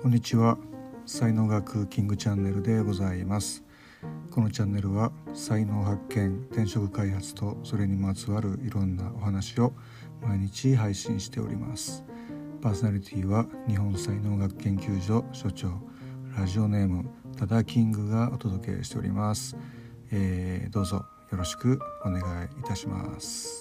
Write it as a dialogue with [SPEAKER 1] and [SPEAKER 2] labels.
[SPEAKER 1] こんにちは。才能学キングチャンネルでございます。このチャンネルは才能発見転職開発とそれにまつわるいろんなお話を毎日配信しております。パーソナリティは日本才能学研究所所長ラジオネームタダキングがお届けしております、えー、どうぞよろしくお願いいたします。